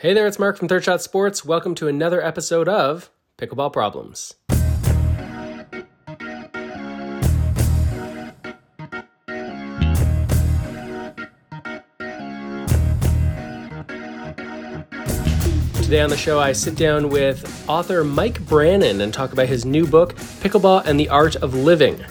Hey there, it's Mark from Third Shot Sports. Welcome to another episode of Pickleball Problems. Today on the show, I sit down with author Mike Branon and talk about his new book, Pickleball and the Art of Living.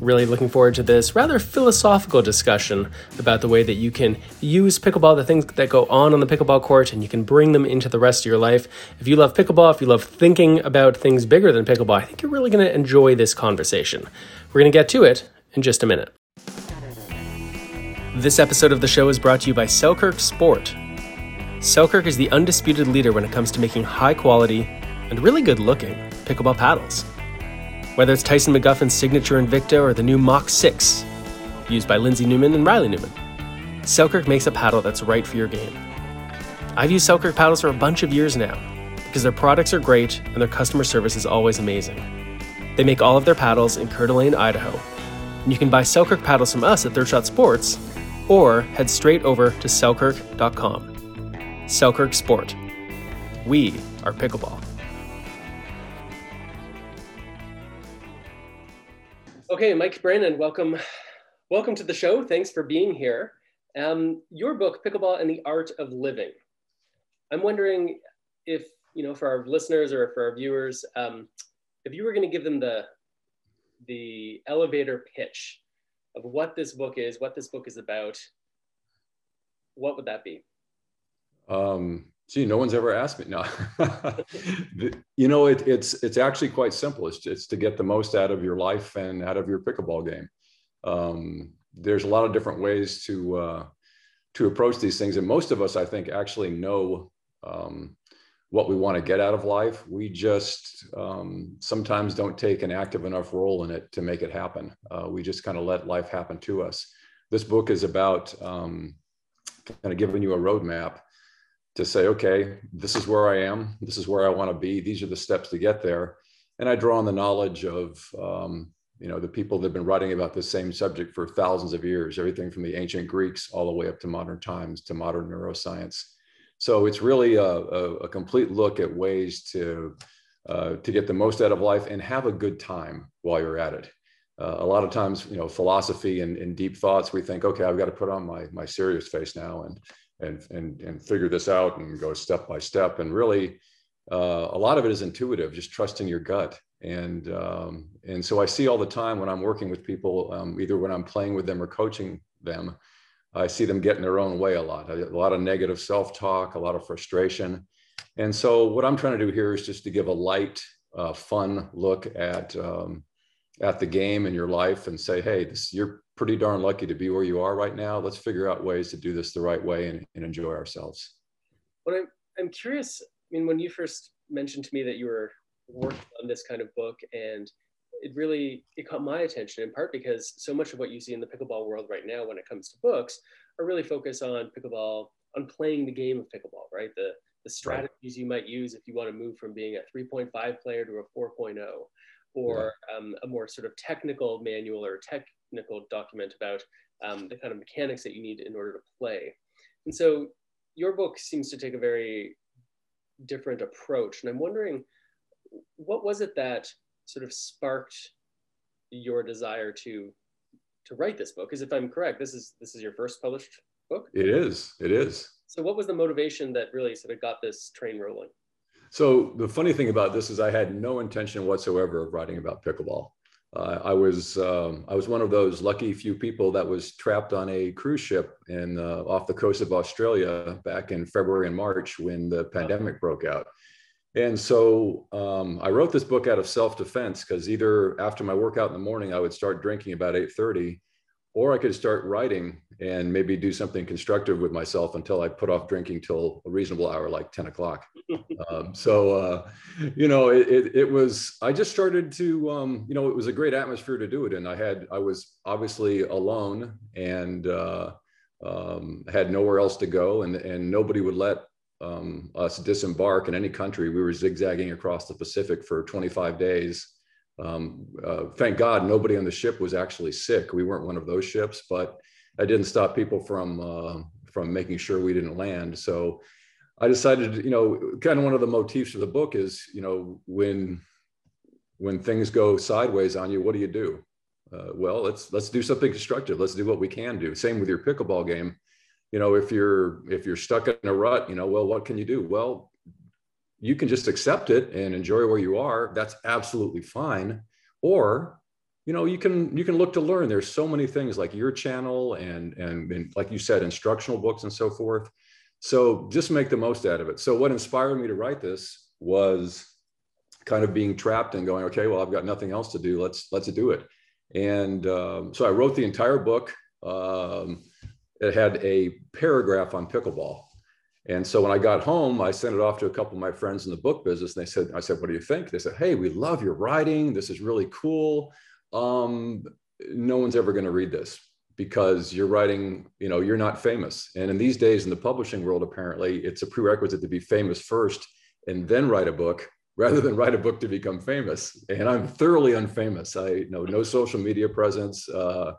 Really looking forward to this rather philosophical discussion about the way that you can use pickleball, the things that go on on the pickleball court, and you can bring them into the rest of your life. If you love pickleball, if you love thinking about things bigger than pickleball, I think you're really going to enjoy this conversation. We're going to get to it in just a minute. This episode of the show is brought to you by Selkirk Sport. Selkirk is the undisputed leader when it comes to making high quality and really good looking pickleball paddles. Whether it's Tyson McGuffin's signature Invikta or the new Mach 6, used by Lindsay Newman and Riley Newman, Selkirk makes a paddle that's right for your game. I've used Selkirk paddles for a bunch of years now because their products are great and their customer service is always amazing. They make all of their paddles in Coeur d'Alene, Idaho. And you can buy Selkirk paddles from us at Third Shot Sports or head straight over to selkirk.com. Selkirk Sport. We are pickleball. Okay, Mike Branon, welcome, welcome to the show. Thanks for being here. Um, your book, Pickleball and the Art of Living. I'm wondering if you know, for our listeners or for our viewers, um, if you were going to give them the the elevator pitch of what this book is, what this book is about, what would that be? Um, gee, no one's ever asked me. No, you know, it, it's it's actually quite simple. It's it's to get the most out of your life and out of your pickleball game. Um, there's a lot of different ways to uh, to approach these things, and most of us, I think, actually know um, what we want to get out of life. We just um, sometimes don't take an active enough role in it to make it happen. Uh, we just kind of let life happen to us. This book is about um, kind of giving you a roadmap to say, okay, this is where I am. This is where I want to be. These are the steps to get there. And I draw on the knowledge of, um, you know, the people that have been writing about this same subject for thousands of years, everything from the ancient Greeks all the way up to modern times to modern neuroscience. So it's really a, a, a complete look at ways to uh, to get the most out of life and have a good time while you're at it. Uh, a lot of times, you know, philosophy and, and, deep thoughts, we think, okay, I've got to put on my my serious face now and and and and figure this out and go step by step. And really uh, a lot of it is intuitive just trusting your gut. And um, and so i see all the time when i'm working with people um, either when i'm playing with them or coaching them i see them get in their own way a lot. A lot of negative self-talk a lot of frustration. And so what i'm trying to do here is just to give a light uh, fun look at um, at the game in your life and say hey this you're pretty darn lucky to be where you are right now. Let's figure out ways to do this the right way and, and enjoy ourselves. Well, I'm, I'm curious. I mean, when you first mentioned to me that you were working on this kind of book and it really it caught my attention in part because so much of what you see in the pickleball world right now when it comes to books are really focused on pickleball on playing the game of pickleball right the the strategies right. you might use if you want to move from being a 3.5 player to a 4.0 or yeah. um, a more sort of technical manual or tech technical document about um, the kind of mechanics that you need in order to play. And so your book seems to take a very different approach. And I'm wondering, what was it that sort of sparked your desire to to write this book? Because if I'm correct, this is this is your first published book. It is. It is. So what was the motivation that really sort of got this train rolling? So the funny thing about this is I had no intention whatsoever of writing about pickleball. Uh, I was um, I was one of those lucky few people that was trapped on a cruise ship in uh, off the coast of Australia back in February and March when the pandemic broke out. And so um, I wrote this book out of self-defense because either after my workout in the morning I would start drinking about 8:30, or I could start writing and maybe do something constructive with myself until I put off drinking till a reasonable hour, like 10 o'clock. um, so, uh, you know, it, it, it, was, I just started to, um, you know, it was a great atmosphere to do it. And I had, I was obviously alone and uh, um, had nowhere else to go and, and nobody would let um, us disembark in any country. We were zigzagging across the Pacific for 25 days. Um, uh, thank God nobody on the ship was actually sick. We weren't one of those ships, but that didn't stop people from uh, from making sure we didn't land. So I decided, you know, kind of one of the motifs of the book is, you know, when when things go sideways on you, what do you do? Uh, well, let's let's do something constructive. Let's do what we can do. Same with your pickleball game. You know, if you're if you're stuck in a rut, you know, well, what can you do? Well, you can just accept it and enjoy where you are. That's absolutely fine. Or, you know, you can you can look to learn. There's so many things like your channel and and, and like you said, instructional books and so forth. So just make the most out of it. So what inspired me to write this was kind of being trapped and going, okay, well, I've got nothing else to do. Let's let's do it. And um, so I wrote the entire book. Um, it had a paragraph on pickleball. And so when I got home, I sent it off to a couple of my friends in the book business. And they said, I said, what do you think? They said, hey, we love your writing. This is really cool. Um, no one's ever going to read this because you're writing, you know, you're not famous. And in these days in the publishing world, apparently it's a prerequisite to be famous first and then write a book rather than write a book to become famous. And I'm thoroughly unfamous. I you know no social media presence. Uh,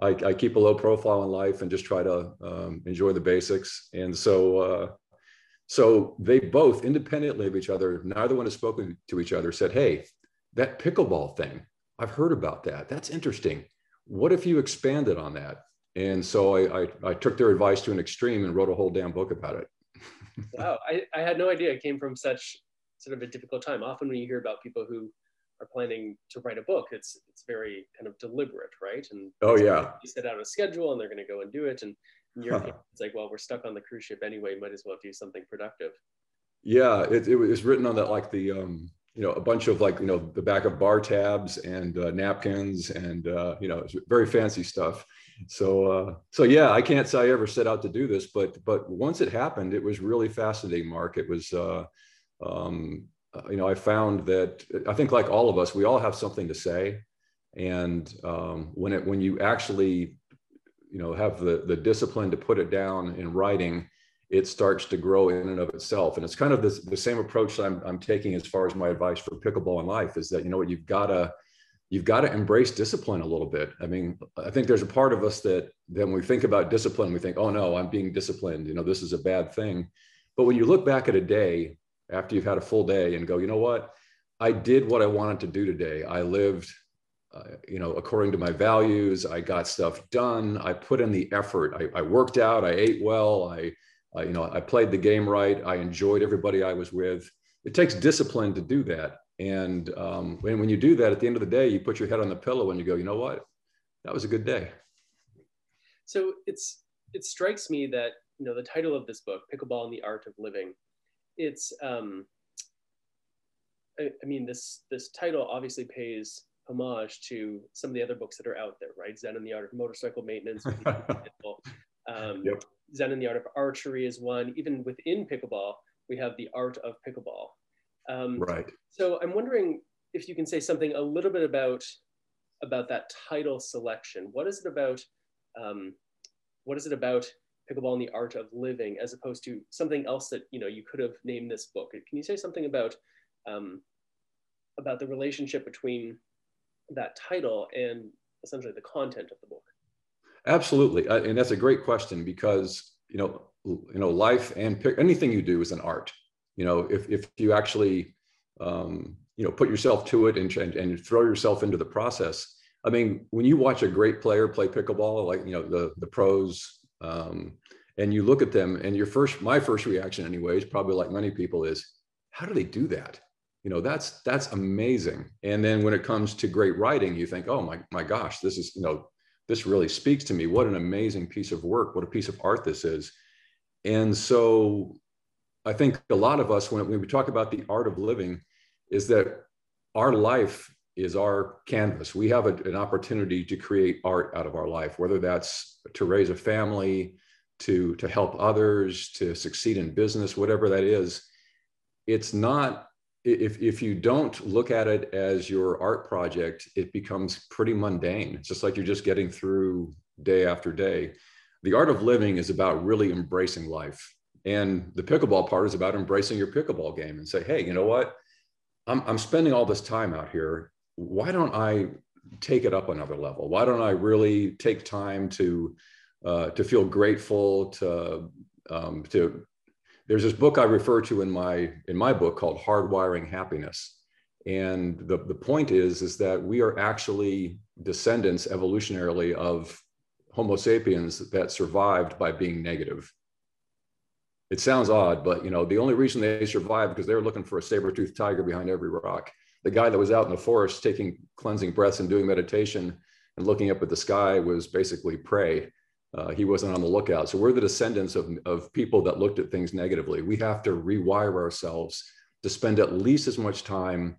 I, I, keep a low profile in life and just try to um, enjoy the basics. And so, uh, so they both independently of each other, neither one has spoken to each other, said, Hey, that pickleball thing, I've heard about that. That's interesting. What if you expanded on that? And so I, I, I took their advice to an extreme and wrote a whole damn book about it. wow. I, I had no idea it came from such sort of a difficult time. Often when you hear about people who are planning to write a book, it's it's very kind of deliberate, right? And oh yeah, you set out a schedule and they're going to go and do it. And in your case, it's like, well, we're stuck on the cruise ship anyway. Might as well do something productive. Yeah, it, it was written on that like the um, you know a bunch of like you know the back of bar tabs and uh, napkins and uh, you know very fancy stuff. So uh, so yeah, I can't say I ever set out to do this, but but once it happened, it was really fascinating. Mark, it was. Uh, um, uh, you know, I found that I think like all of us, we all have something to say, and um, when it when you actually, you know, have the the discipline to put it down in writing, it starts to grow in and of itself. And it's kind of this, the same approach that I'm, I'm taking as far as my advice for pickleball in life is that you know what you've got to you've got to embrace discipline a little bit. I mean, I think there's a part of us that then we think about discipline, we think, oh no, I'm being disciplined. You know, this is a bad thing. But when you look back at a day after you've had a full day and go, you know what? I did what I wanted to do today. I lived, uh, you know, according to my values. I got stuff done. I put in the effort. I, I worked out. I ate well. I, you know, I played the game right. I enjoyed everybody I was with. It takes discipline to do that. And um, when, when you do that, at the end of the day, you put your head on the pillow and you go, you know what? That was a good day. So it's it strikes me that you know the title of this book, Pickleball and the Art of Living, it's um, I, I, mean this this title obviously pays homage to some of the other books that are out there, right? Zen and the Art of Motorcycle Maintenance. um, yep. Zen and the Art of Archery is one. Even within pickleball, we have the Art of Pickleball. Um, right. So I'm wondering if you can say something a little bit about about that title selection. What is it about? Um, what is it about pickleball and the art of living as opposed to something else that you know you could have named this book. Can you say something about um, about the relationship between that title and essentially the content of the book? Absolutely. Uh, and that's a great question because you know you know life and pick, anything you do is an art. You know if, if you actually um, you know put yourself to it and, and, and throw yourself into the process i mean when you watch a great player play pickleball like you know the the pros um, and you look at them and your first my first reaction anyways probably like many people is how do they do that? You know that's that's amazing. And then when it comes to great writing you think oh my my gosh this is you know this really speaks to me. What an amazing piece of work. What a piece of art this is. And so i think a lot of us when, when we talk about the art of living is that our life is our canvas. We have a, an opportunity to create art out of our life, whether that's to raise a family, to, to help others, to succeed in business, whatever that is. It's not, if, if you don't look at it as your art project, it becomes pretty mundane. It's just like you're just getting through day after day. The art of living is about really embracing life. And the pickleball part is about embracing your pickleball game and say, hey, you know what? I'm, I'm spending all this time out here why don't I take it up another level? Why don't I really take time to uh, to feel grateful, to um, to there's this book I refer to in my in my book called Hardwiring Happiness. And the, the point is, is that we are actually descendants evolutionarily of Homo sapiens that survived by being negative. It sounds odd, but you know, the only reason they survived because they were looking for a saber-toothed tiger behind every rock. The guy that was out in the forest taking cleansing breaths and doing meditation and looking up at the sky was basically prey. Uh, he wasn't on the lookout. So we're the descendants of, of people that looked at things negatively. We have to rewire ourselves to spend at least as much time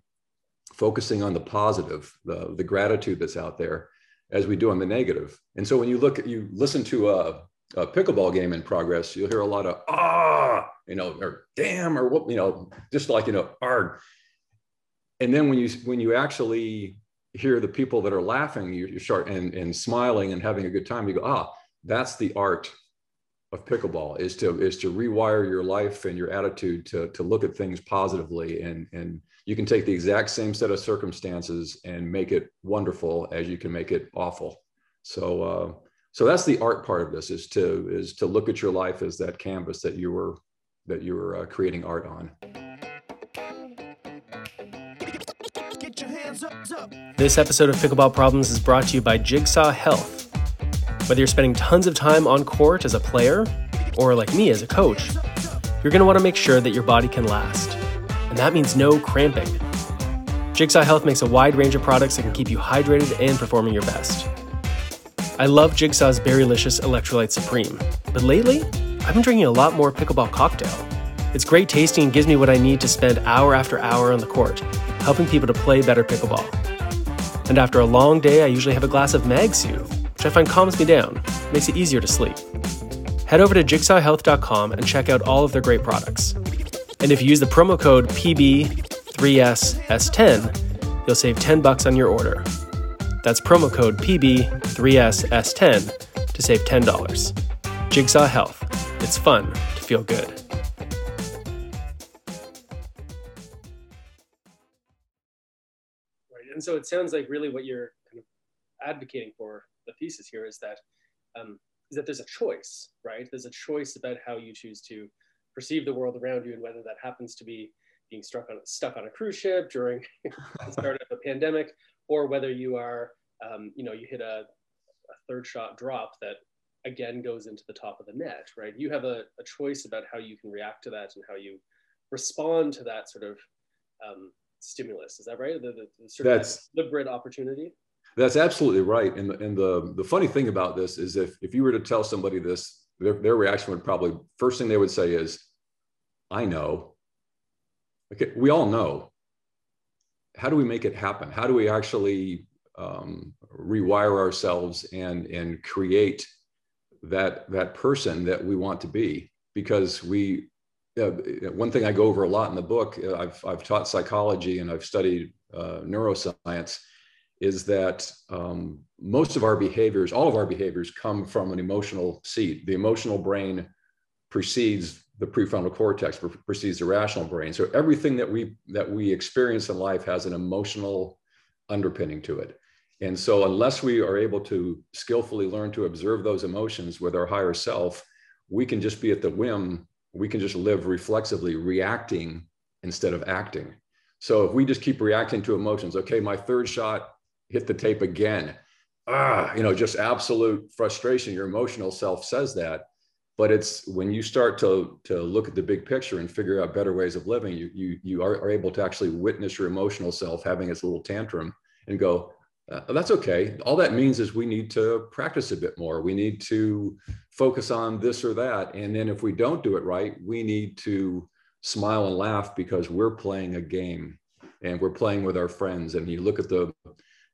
focusing on the positive, the, the gratitude that's out there, as we do on the negative. And so when you look at, you listen to a, a pickleball game in progress, you'll hear a lot of ah, you know, or damn, or what, you know, just like you know, arg. And then when you when you actually hear the people that are laughing, you, you start and, and smiling and having a good time. You go, ah, that's the art of pickleball is to is to rewire your life and your attitude to to look at things positively and and you can take the exact same set of circumstances and make it wonderful as you can make it awful so uh, so that's the art part of this is to is to look at your life as that canvas that you were that you were uh, creating art on this episode of pickleball problems is brought to you by jigsaw health whether you're spending tons of time on court as a player or like me as a coach, you're going to want to make sure that your body can last. And that means no cramping. Jigsaw Health makes a wide range of products that can keep you hydrated and performing your best. I love Jigsaw's Berrylicious Electrolyte Supreme, but lately, I've been drinking a lot more pickleball cocktail. It's great tasting and gives me what I need to spend hour after hour on the court, helping people to play better pickleball. And after a long day, I usually have a glass of Mag which I find calms me down, makes it easier to sleep. Head over to jigsawhealth.com and check out all of their great products. And if you use the promo code PB3SS10, you'll save 10 bucks on your order. That's promo code PB3SS10 to save $10. Jigsaw Health. It's fun to feel good. And so it sounds like really what you're kind of advocating for the thesis here is that um, is that there's a choice, right? There's a choice about how you choose to perceive the world around you, and whether that happens to be being struck on stuck on a cruise ship during the start of a pandemic, or whether you are, um, you know, you hit a, a, third shot drop that again goes into the top of the net, right? You have a, a choice about how you can react to that and how you respond to that sort of um, stimulus. Is that right? The, the, the sort That's, of deliberate opportunity. That's absolutely right. And, the, and the, the funny thing about this is if, if you were to tell somebody this, their, their reaction would probably, first thing they would say is, I know. Okay, we all know. How do we make it happen? How do we actually um, rewire ourselves and, and create that, that person that we want to be? Because we, one thing I go over a lot in the book, uh, I've, I've taught psychology and I've studied uh, neuroscience is that um, most of our behaviors, all of our behaviors, come from an emotional seat. The emotional brain precedes the prefrontal cortex, precedes the rational brain. So everything that we that we experience in life has an emotional underpinning to it. And so, unless we are able to skillfully learn to observe those emotions with our higher self, we can just be at the whim. We can just live reflexively, reacting instead of acting. So if we just keep reacting to emotions, okay, my third shot hit the tape again. Ah, you know, just absolute frustration. Your emotional self says that. But it's when you start to, to look at the big picture and figure out better ways of living, you, you, you are, are able to actually witness your emotional self having its little tantrum and go, uh, that's okay. All that means is we need to practice a bit more. We need to focus on this or that. And then if we don't do it right, we need to smile and laugh because we're playing a game and we're playing with our friends. And you look at the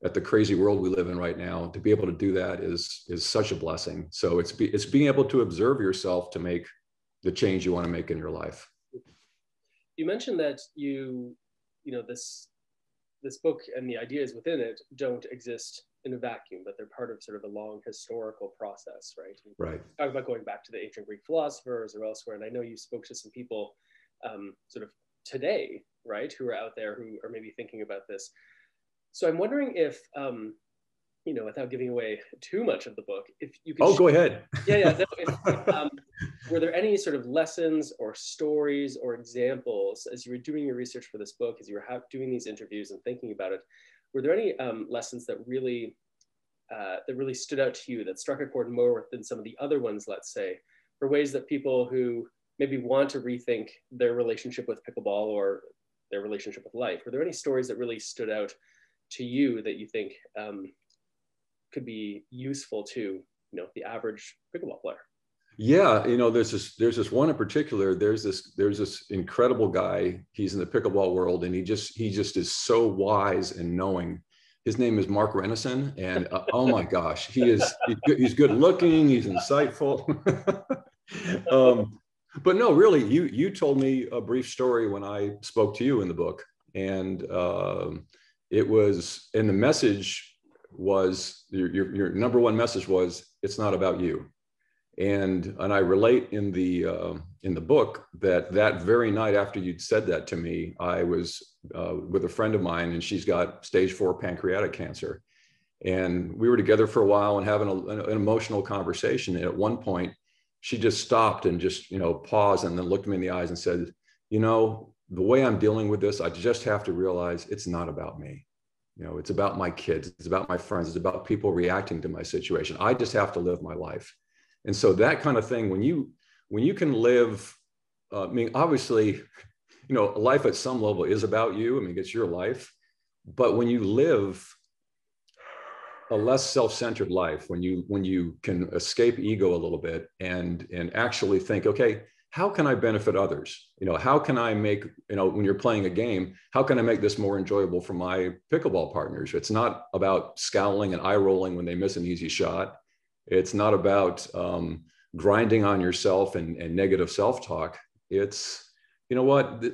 at the crazy world we live in right now to be able to do that is is such a blessing so it's be, it's being able to observe yourself to make the change you want to make in your life you mentioned that you you know this this book and the ideas within it don't exist in a vacuum but they're part of sort of a long historical process right? Right. talk about going back to the ancient greek philosophers or elsewhere and i know you spoke to some people um, sort of today right who are out there who are maybe thinking about this. So I'm wondering if um, you know, without giving away too much of the book, if you could. Oh, go ahead. Yeah, yeah. So if, um, were there any sort of lessons or stories or examples as you were doing your research for this book, as you were doing these interviews and thinking about it? Were there any um, lessons that really uh, that really stood out to you that struck a chord more than some of the other ones, let's say, for ways that people who maybe want to rethink their relationship with pickleball or their relationship with life? Were there any stories that really stood out to you that you think um, could be useful to you know the average pickleball player? Yeah, you know, there's this there's this one in particular. There's this there's this incredible guy. He's in the pickleball world, and he just he just is so wise and knowing his name is Mark Renneson and uh, oh my gosh, he is he's good, looking, he's insightful. um, but no, really, you you told me a brief story when I spoke to you in the book, and uh, it was and the message was your, your, your number one message was it's not about you. And and i relate in the uh, in the book that that very night after you'd said that to me i was uh, with a friend of mine and she's got stage four pancreatic cancer. And we were together for a while and having a, an emotional conversation. And at one point she just stopped and just you know paused and then looked me in the eyes and said you know the way i'm dealing with this i just have to realize it's not about me you know it's about my kids it's about my friends it's about people reacting to my situation. I just have to live my life. And so that kind of thing when you when you can live uh, i mean obviously you know life at some level is about you i mean it's your life. But when you live a less self-centered life when you when you can escape ego a little bit and and actually think okay how can i benefit others you know how can i make you know when you're playing a game how can i make this more enjoyable for my pickleball partners it's not about scowling and eye rolling when they miss an easy shot it's not about um, grinding on yourself and, and negative self-talk. It's, you know what,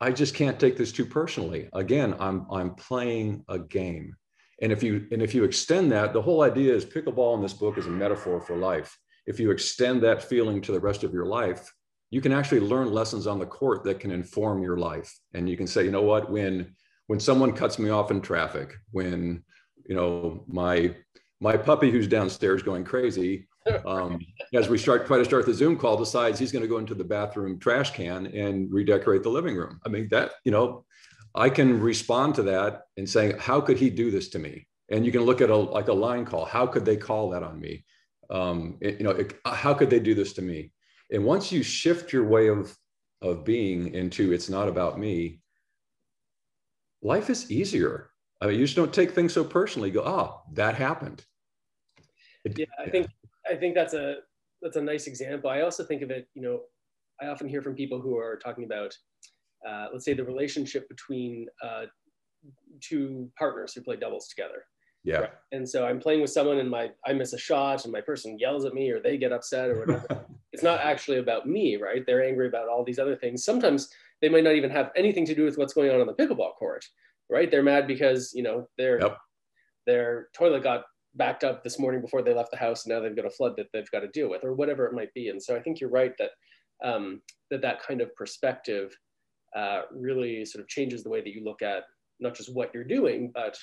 I just can't take this too personally. Again, I'm, I'm playing a game. And if you and if you extend that, the whole idea is pickleball in this book is a metaphor for life. If you extend that feeling to the rest of your life, you can actually learn lessons on the court that can inform your life. And you can say, you know what, when when someone cuts me off in traffic, when you know my my puppy who's downstairs going crazy um, as we start try to start the zoom call decides he's going to go into the bathroom trash can and redecorate the living room. I mean that you know i can respond to that and saying how could he do this to me? And you can look at a like a line call. How could they call that on me? Um, it, you know it, how could they do this to me and once you shift your way of of being into it's not about me life is easier I mean, you just don't take things so personally. You go, oh, that happened. yeah, I think I think that's a that's a nice example. I also think of it. You know, I often hear from people who are talking about, uh, let's say, the relationship between uh, two partners who play doubles together. Yeah. Right? And so I'm playing with someone, and my I miss a shot, and my person yells at me, or they get upset, or whatever. it's not actually about me, right? They're angry about all these other things. Sometimes they might not even have anything to do with what's going on on the pickleball court right? They're mad because you know their yep. their toilet got backed up this morning before they left the house, and now they've got a flood that they've got to deal with, or whatever it might be. And so I think you're right that um, that that kind of perspective uh, really sort of changes the way that you look at not just what you're doing, but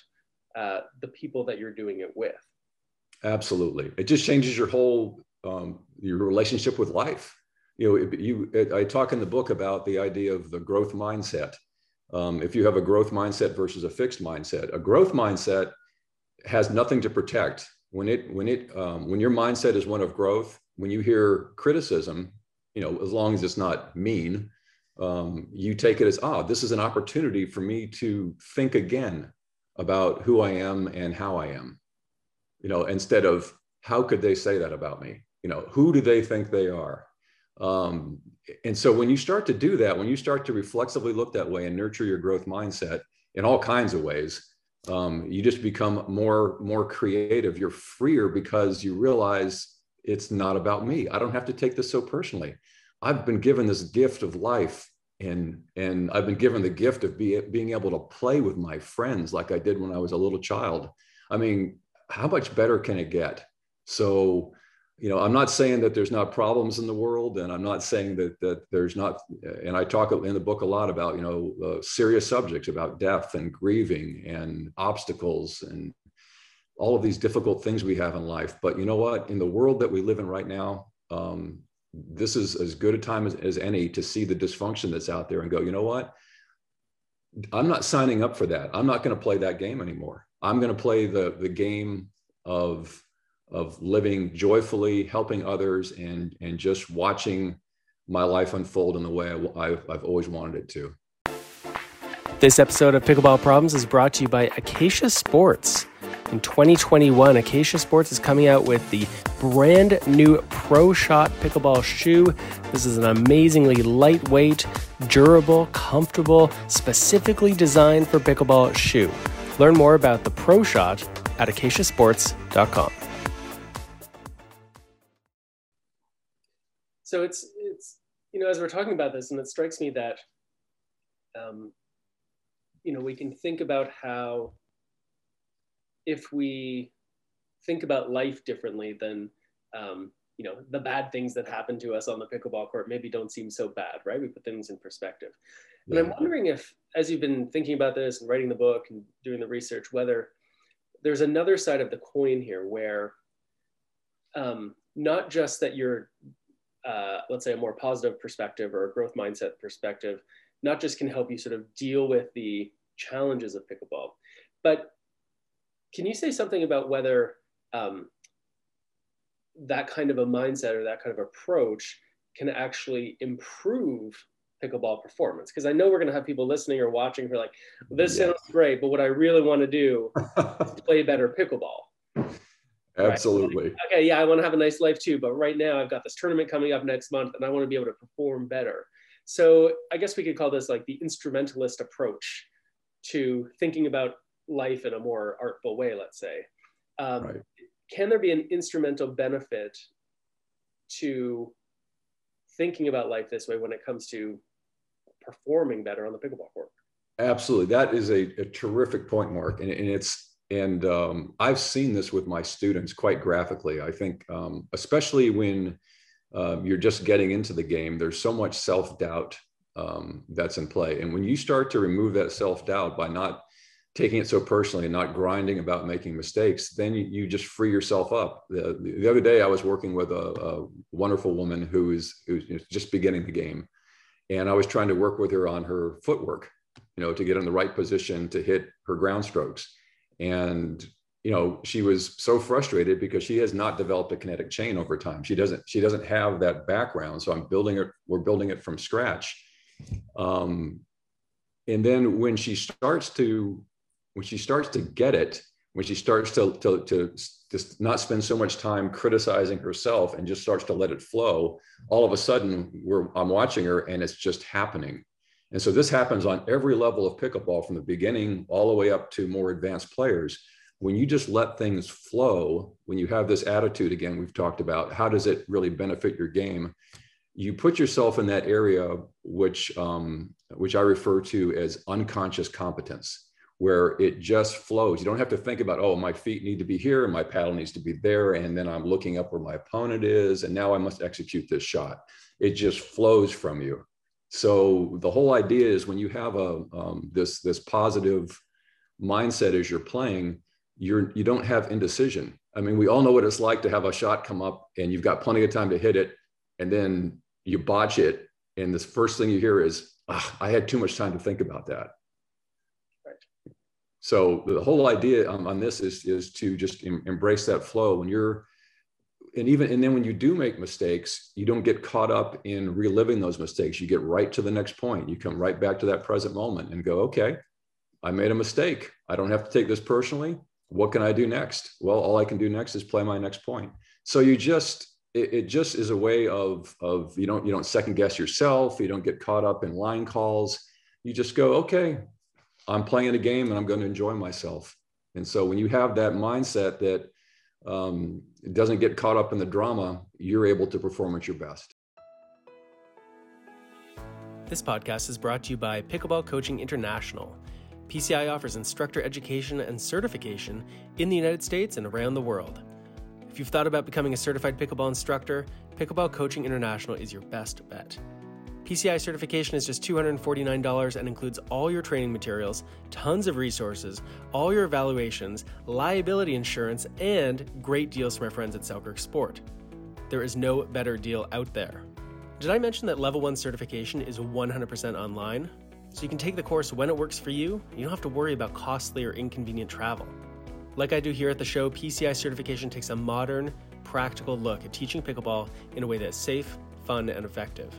uh, the people that you're doing it with. Absolutely, it just changes your whole um, your relationship with life. You know, you I talk in the book about the idea of the growth mindset um, if you have a growth mindset versus a fixed mindset. A growth mindset has nothing to protect. When it when it um, when your mindset is one of growth, when you hear criticism, you know, as long as it's not mean, um, you take it as ah, this is an opportunity for me to think again about who I am and how I am. You know, instead of how could they say that about me? You know, who do they think they are? Um, and so when you start to do that, when you start to reflexively look that way and nurture your growth mindset in all kinds of ways, um, you just become more more creative. You're freer because you realize it's not about me. I don't have to take this so personally. I've been given this gift of life and and I've been given the gift of be, being able to play with my friends like I did when I was a little child. I mean, how much better can it get? So you know, I'm not saying that there's not problems in the world, and I'm not saying that that there's not. And I talk in the book a lot about you know uh, serious subjects about death and grieving and obstacles and all of these difficult things we have in life. But you know what? In the world that we live in right now, um, this is as good a time as, as any to see the dysfunction that's out there and go, you know what? I'm not signing up for that. I'm not going to play that game anymore. I'm going to play the the game of of living joyfully, helping others, and and just watching my life unfold in the way I, have I've always wanted it to. This episode of Pickleball Problems is brought to you by Acacia Sports. In 2021, Acacia Sports is coming out with the brand new Pro Shot pickleball shoe. This is an amazingly lightweight, durable, comfortable, specifically designed for pickleball shoe. Learn more about the Pro Shot at acaciasports.com. So it's it's you know as we're talking about this, and it strikes me that um, you know we can think about how if we think about life differently, then um, you know the bad things that happen to us on the pickleball court maybe don't seem so bad, right? We put things in perspective. Yeah. And I'm wondering if, as you've been thinking about this and writing the book and doing the research, whether there's another side of the coin here where um, not just that you're, uh, let's say, a more positive perspective or a growth mindset perspective, not just can help you sort of deal with the challenges of pickleball, but can you say something about whether um, that kind of a mindset or that kind of approach can actually improve pickleball performance? Because I know we're going to have people listening or watching who are like, this sounds great, but what I really want to do is play better pickleball. Absolutely. Right? okay, yeah, I want to have a nice life too, but right now I've got this tournament coming up next month and I want to be able to perform better. So I guess we could call this like the instrumentalist approach to thinking about life in a more artful way, let's say. Um, right. Can there be an instrumental benefit to thinking about life this way when it comes to performing better on the pickleball court? Absolutely. That is a, a terrific point, Mark. And, and it's, and um, I've seen this with my students quite graphically. I think, um, especially when um, you're just getting into the game, there's so much self doubt um, that's in play. And when you start to remove that self doubt by not taking it so personally and not grinding about making mistakes, then you, you just free yourself up. The, the other day, I was working with a, a wonderful woman who is who's just beginning the game, and I was trying to work with her on her footwork, you know, to get in the right position to hit her ground strokes. And you know, she was so frustrated because she has not developed a kinetic chain over time. She doesn't. She doesn't have that background. So I'm building it. We're building it from scratch. Um, and then when she starts to when she starts to get it, when she starts to, to, to just not spend so much time criticizing herself and just starts to let it flow, all of a sudden I'm watching her and it's just happening. And so this happens on every level of pickleball from the beginning all the way up to more advanced players. When you just let things flow, when you have this attitude again, we've talked about how does it really benefit your game? You put yourself in that area, which um, which I refer to as unconscious competence where it just flows. You don't have to think about, oh, my feet need to be here, my paddle needs to be there, and then I'm looking up where my opponent is, and now I must execute this shot. It just flows from you. So the whole idea is when you have a um, this this positive mindset as you're playing, you're you don't have indecision. I mean, we all know what it's like to have a shot come up and you've got plenty of time to hit it, and then you botch it, and the first thing you hear is, I had too much time to think about that so the whole idea on, on this is is to just em, embrace that flow. When you're and even and then when you do make mistakes you don't get caught up in reliving those mistakes. You get right to the next point. You come right back to that present moment and go okay i made a mistake. I don't have to take this personally. What can i do next? Well all i can do next is play my next point. So you just it, it just is a way of of you don't you don't second guess yourself. You don't get caught up in line calls. You just go okay I'm playing a game and I'm going to enjoy myself. And so when you have that mindset that um, doesn't get caught up in the drama, you're able to perform at your best. This podcast is brought to you by Pickleball Coaching International. PCI offers instructor education and certification in the United States and around the world. If you've thought about becoming a certified pickleball instructor, Pickleball Coaching International is your best bet. PCI certification is just $249 and includes all your training materials, tons of resources, all your evaluations, liability insurance, and great deals from our friends at Selkirk Sport. There is no better deal out there. Did I mention that level 1 certification is 100% online? So you can take the course when it works for you, you don't have to worry about costly or inconvenient travel. Like I do here at the show, PCI certification takes a modern, practical look at teaching pickleball in a way that is safe, fun, and effective.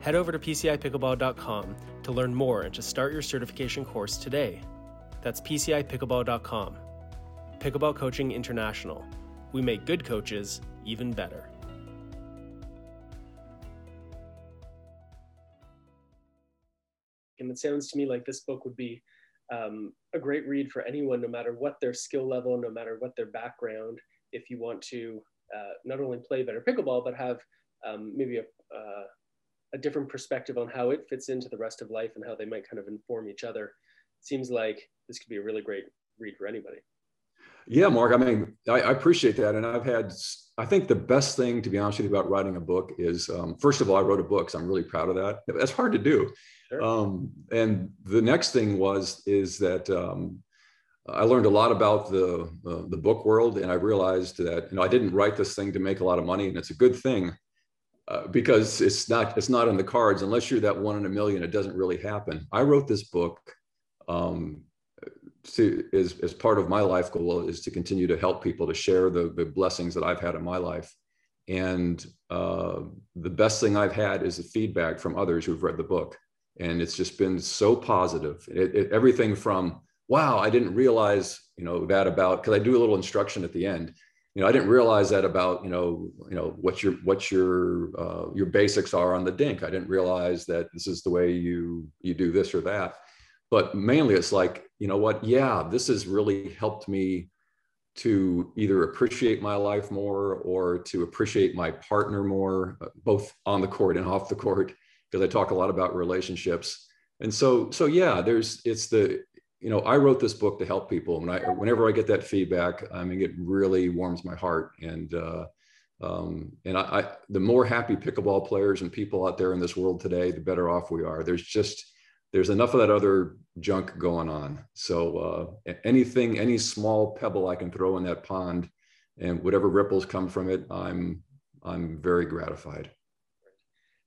Head over to PCIPickleball.com to learn more and to start your certification course today. That's PCIPickleball.com. Pickleball Coaching International. We make good coaches even better. And it sounds to me like this book would be um, a great read for anyone, no matter what their skill level, no matter what their background. If you want to uh, not only play better pickleball, but have um, maybe a, uh, a different perspective on how it fits into the rest of life and how they might kind of inform each other. seems like this could be a really great read for anybody. Yeah, Mark. I mean, I, I, appreciate that, and I've had. I think the best thing, to be honest with you, about writing a book is, um, first of all, I wrote a book, so I'm really proud of that. That's hard to do. Sure. Um, and the next thing was is that um, I learned a lot about the uh, the book world, and I realized that you know I didn't write this thing to make a lot of money, and it's a good thing. Uh, because it's not it's not in the cards. Unless you're that one in a million it doesn't really happen. I wrote this book um, to as, as part of my life goal is to continue to help people to share the, the blessings that i've had in my life. And uh, the best thing i've had is the feedback from others who've read the book. And it's just been so positive. It, it, everything from wow i didn't realize you know that about because i do a little instruction at the end you know, I didn't realize that about, you know, you know, what your, what your, uh, your basics are on the dink. I didn't realize that this is the way you, you do this or that. But mainly it's like, you know what? Yeah, this has really helped me to either appreciate my life more or to appreciate my partner more, both on the court and off the court, because I talk a lot about relationships. And so, so yeah, there's, it's the, you know, I wrote this book to help people. When I, whenever I get that feedback, I mean, it really warms my heart. And, uh, um, and I, I, the more happy pickleball players and people out there in this world today, the better off we are. There's just, there's enough of that other junk going on. So uh, anything, any small pebble I can throw in that pond and whatever ripples come from it, I'm, I'm very gratified.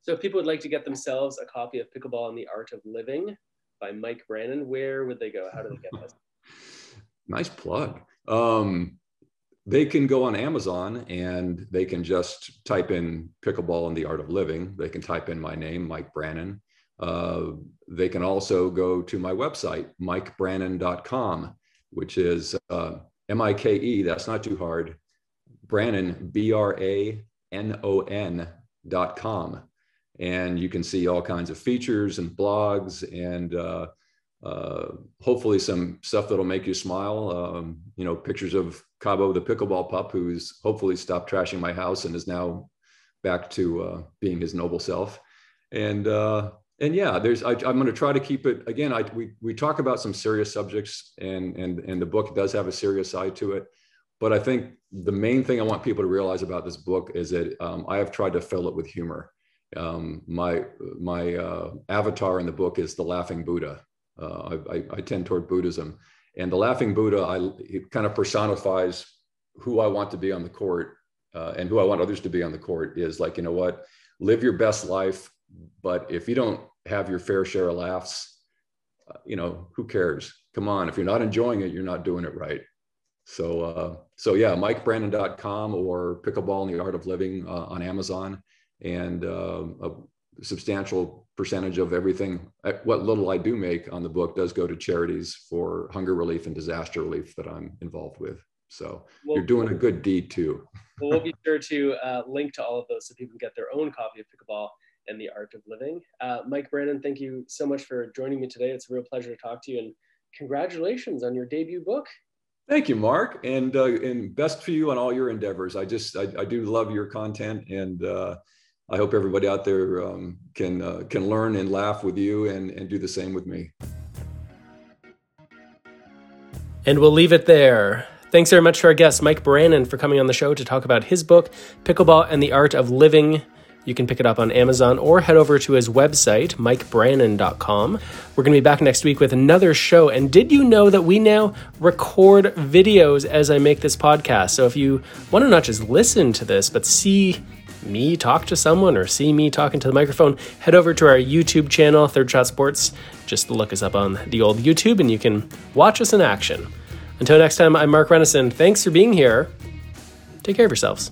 So if people would like to get themselves a copy of Pickleball and the Art of Living, by Mike Branon. Where would they go? How do they get this? nice plug. Um, they can go on Amazon and they can just type in pickleball and the art of living. They can type in my name, Mike Branon. Uh, they can also go to my website, mikebranon.com, which is uh, M I K E, that's not too hard, Brannon, B R A N O N dot com and you can see all kinds of features and blogs and uh, uh, hopefully some stuff that'll make you smile. Um, you know, pictures of Cabo, the pickleball pup, who's hopefully stopped trashing my house and is now back to uh, being his noble self. And uh, and yeah, there's I, am going to try to keep it again. I we we talk about some serious subjects, and and and the book does have a serious side to it. But I think the main thing I want people to realize about this book is that um, I have tried to fill it with humor um, my my uh, avatar in the book is the laughing Buddha. Uh, I, I, tend toward Buddhism, and the laughing Buddha, I, it kind of personifies who I want to be on the court uh, and who I want others to be on the court. Is like you know what, live your best life, but if you don't have your fair share of laughs, uh, you know who cares? Come on, if you're not enjoying it, you're not doing it right. So uh, so yeah, MikeBranon.com or Pickleball and the Art of Living uh, on Amazon and uh, a substantial percentage of everything uh, what little i do make on the book does go to charities for hunger relief and disaster relief that i'm involved with. So well, you're doing a good deed too. well, we'll be sure to uh, link to all of those so people can get their own copy of pickleball and the art of living. Uh, mike Brandon, thank you so much for joining me today. It's a real pleasure to talk to you and congratulations on your debut book. Thank you, Mark, and uh, and best for you on all your endeavors. I just I, I do love your content, and uh, I hope everybody out there um, can uh, can learn and laugh with you and, and do the same with me. And we'll leave it there. Thanks very much to our guest, Mike Branon, for coming on the show to talk about his book, Pickleball and the Art of Living. You can pick it up on Amazon or head over to his website, mikebranon.com. We're going to be back next week with another show. And did you know that we now record videos as I make this podcast? So if you want to not just listen to this, but see me talk to someone or see me talking to the microphone, head over to our YouTube channel, Third Shot Sports. Just look us up on the old YouTube and you can watch us in action. Until next time, I'm Mark Renneson. Thanks for being here. Take care of yourselves.